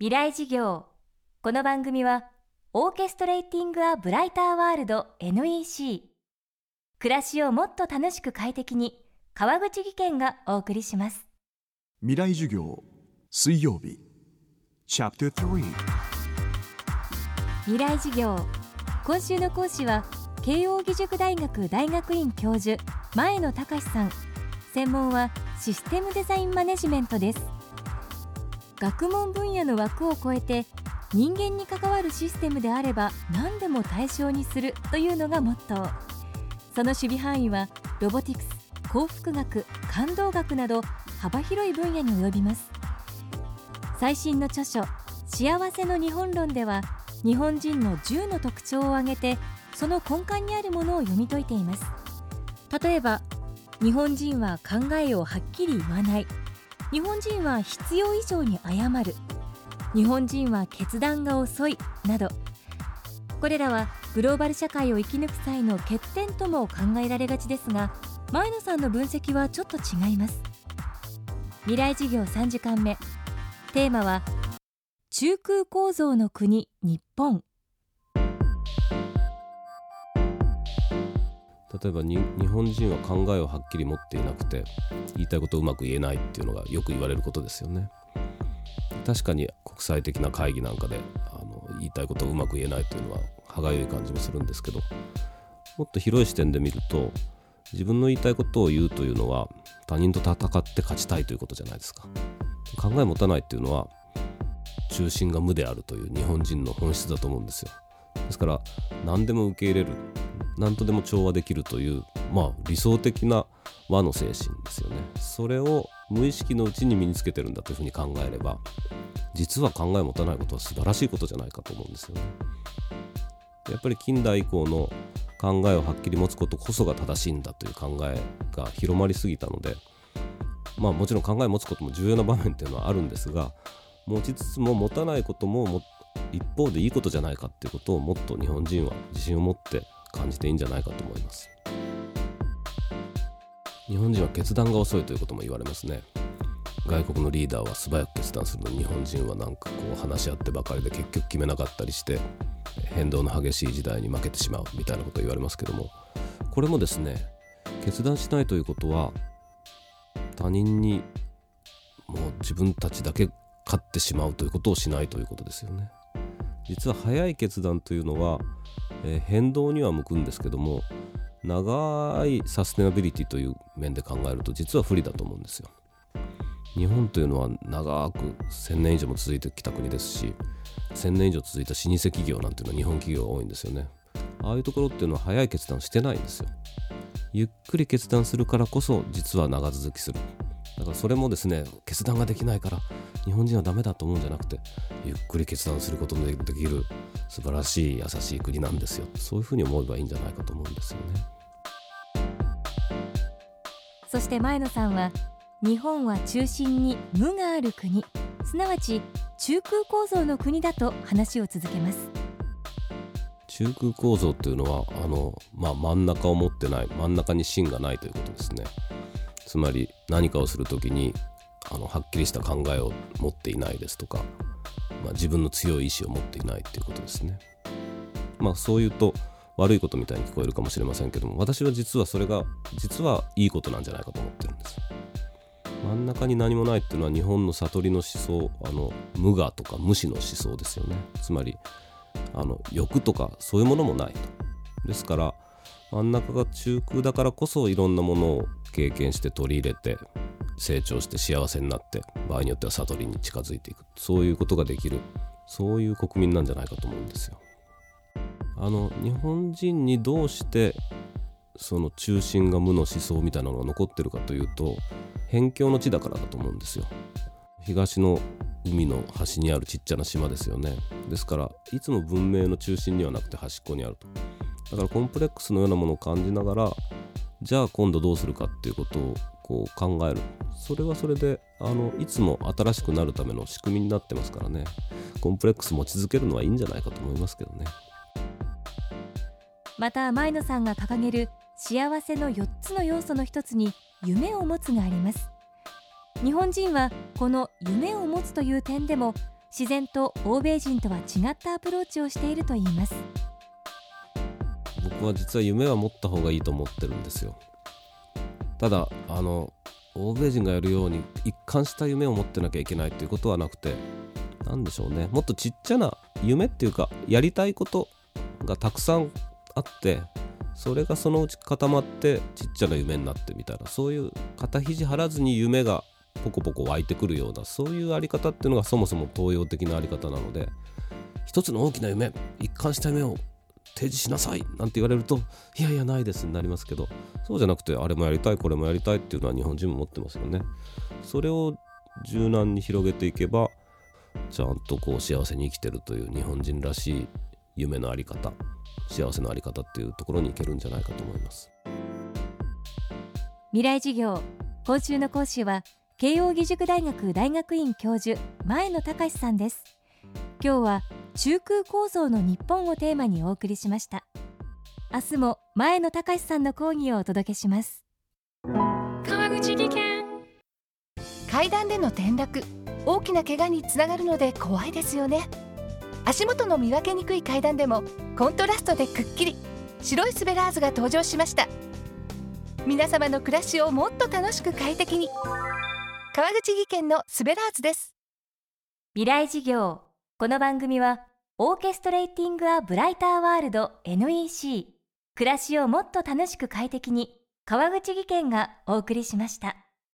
未来事業。この番組はオーケストレーティング・ア・ブライター・ワールド NEC 暮らしをもっと楽しく快適に川口義賢がお送りします。未来授業水曜日。チャプター3未来事業。今週の講師は慶應義塾大学大学院教授前野隆さん。専門はシステムデザインマネジメントです学問分野の枠を超えて人間に関わるシステムであれば何でも対象にするというのがモットー。その守備範囲はロボティクス幸福学感動学など幅広い分野に及びます。最新の著書「幸せの日本論」では日本人の10の特徴を挙げてその根幹にあるものを読み解いています。例えば日本人は考えをはっきり言わない。日本人は必要以上に謝る。日本人は決断が遅い。など。これらはグローバル社会を生き抜く際の欠点とも考えられがちですが前野さんの分析はちょっと違います。未来事業3時間目。テーマは中空構造の国日本。例えば日本人は考えをはっきり持っていなくて言いたいことをうまく言えないっていうのがよく言われることですよね。確かに国際的な会議なんかであの言いたいことをうまく言えないというのは歯がゆい感じもするんですけどもっと広い視点で見ると自分の言いたいことを言うというのは他人と戦って勝ちたいということじゃないですか。考え持たないっていうのは中心が無であるという日本人の本質だと思うんですよ。ですから何でも受け入れる。何とでも調和できるというまあ理想的な和の精神ですよね。それを無意識のうちに身につけてるんだというふうに考えれば実は考え持たないことは素晴らしいことじゃないかと思うんですよね。やっぱり近代以降の考えをはっきり持つことこそが正しいんだという考えが広まりすぎたのでまあもちろん考え持つことも重要な場面っていうのはあるんですが持ちつつも持たないことも一方でいいことじゃないかっていうことをもっと日本人は自信を持って感じていいんじゃないかと思います。日本人は決断が遅いということも言われますね。外国のリーダーは素早く決断するのに日本人はなんかこう話し合ってばかりで結局決めなかったりして変動の激しい時代に負けてしまうみたいなことを言われますけども。これもですね決断しないということは他人にもう自分たちだけ勝ってしまうということをしないということですよね。実は早い決断というのは、えー、変動には向くんですけども長いサステナビリティという面で考えると実は不利だと思うんですよ。日本というのは長く1000年以上も続いてきた国ですし1000年以上続いた老舗企業なんていうのは日本企業が多いんですよね。ああいうところっていうのは早い決断してないんですよ。ゆっくり決断するからこそ実は長続きする。だからそれもですね決断ができないから日本人はダメだと思うんじゃなくてゆっくり決断することのできる素晴らしい優しい国なんですよ。そういうふうに思えばいいんじゃないかと思うんですよね。そして前野さんは日本は中心に無がある国。すなわち中空構造の国だと話を続けます。中空構造というのはあの、まあ、真ん中を持ってない真ん中に芯がないということですねつまり何かをする時にあのはっきりした考えを持っていないですとか、まあ、自分の強い意志を持っていないということですね。まあそう言うと悪いことみたいに聞こえるかもしれませんけども私は実はそれが実はいいことなんじゃないかと思ってるんです。真ん中に何もないっていうのは日本の悟りの思想あの無我とか無視の思想ですよね。つまりあの欲とかそういうものもないと。ですから真ん中が中空だからこそいろんなものを経験して取り入れて成長して幸せになって場合によっては悟りに近づいていくそういうことができるそういう国民なんじゃないかと思うんですよ。あの日本人にどうしてその中心が無の思想みたいなのが残ってるかというと辺境の地だからだと思うんですよ。東の海の端にあるちっちゃな島ですよねですからいつも文明の中心にはなくて端っこにあるとだからコンプレックスのようなものを感じながらじゃあ今度どうするかっていうことをこう考える。それはそれであのいつも新しくなるための仕組みになってますからね。コンプレックス持ち続けるのはいいんじゃないかと思いますけどね。また前野さんが掲げる幸せの4つの要素の一つに夢を持つがあります。日本人はこの夢を持つという点でも自然と欧米人とは違ったアプローチをしているといいます。僕は実は夢は持った方がいいと思ってるんですよ。ただあの欧米人がやるように一貫した夢を持ってなきゃいけないっていうことはなくて何でしょうね。もっとちっちゃな夢っていうかやりたいことがたくさんあってそれがそのうち固まってちっちゃな夢になってみたいなそういう肩肘張らずに夢がポコポコ湧いてくるようなそういうあり方っていうのがそもそも東洋的なあり方なので一つの大きな夢一貫した夢を提示しなさいなんて言われるといやいやないですになりますけどそうじゃなくてあれもやりたいこれもやりたいっていうのは日本人も持ってますよね。それを柔軟に広げていけばちゃんとこう幸せに生きてるという日本人らしい夢のあり方幸せのあり方っていうところに行けるんじゃないかと思います。未来授業今週の講師は慶應義塾大学大学院教授前野隆さんです。今日は中空構造の日本をテーマにお送りしました。明日も前野隆さんの講義をお届けします。川口技研。階段での転落。大きな怪我につながるので怖いですよね。足元の見分けにくい階段でもコントラストでくっきり。白いスベラーズが登場しました。皆様の暮らしをもっと楽しく快適に。川口技研のスベラーズです。未来授業この番組はオーケストレーティング・ア・ブライター・ワールド NEC 暮らしをもっと楽しく快適に川口技研がお送りしました。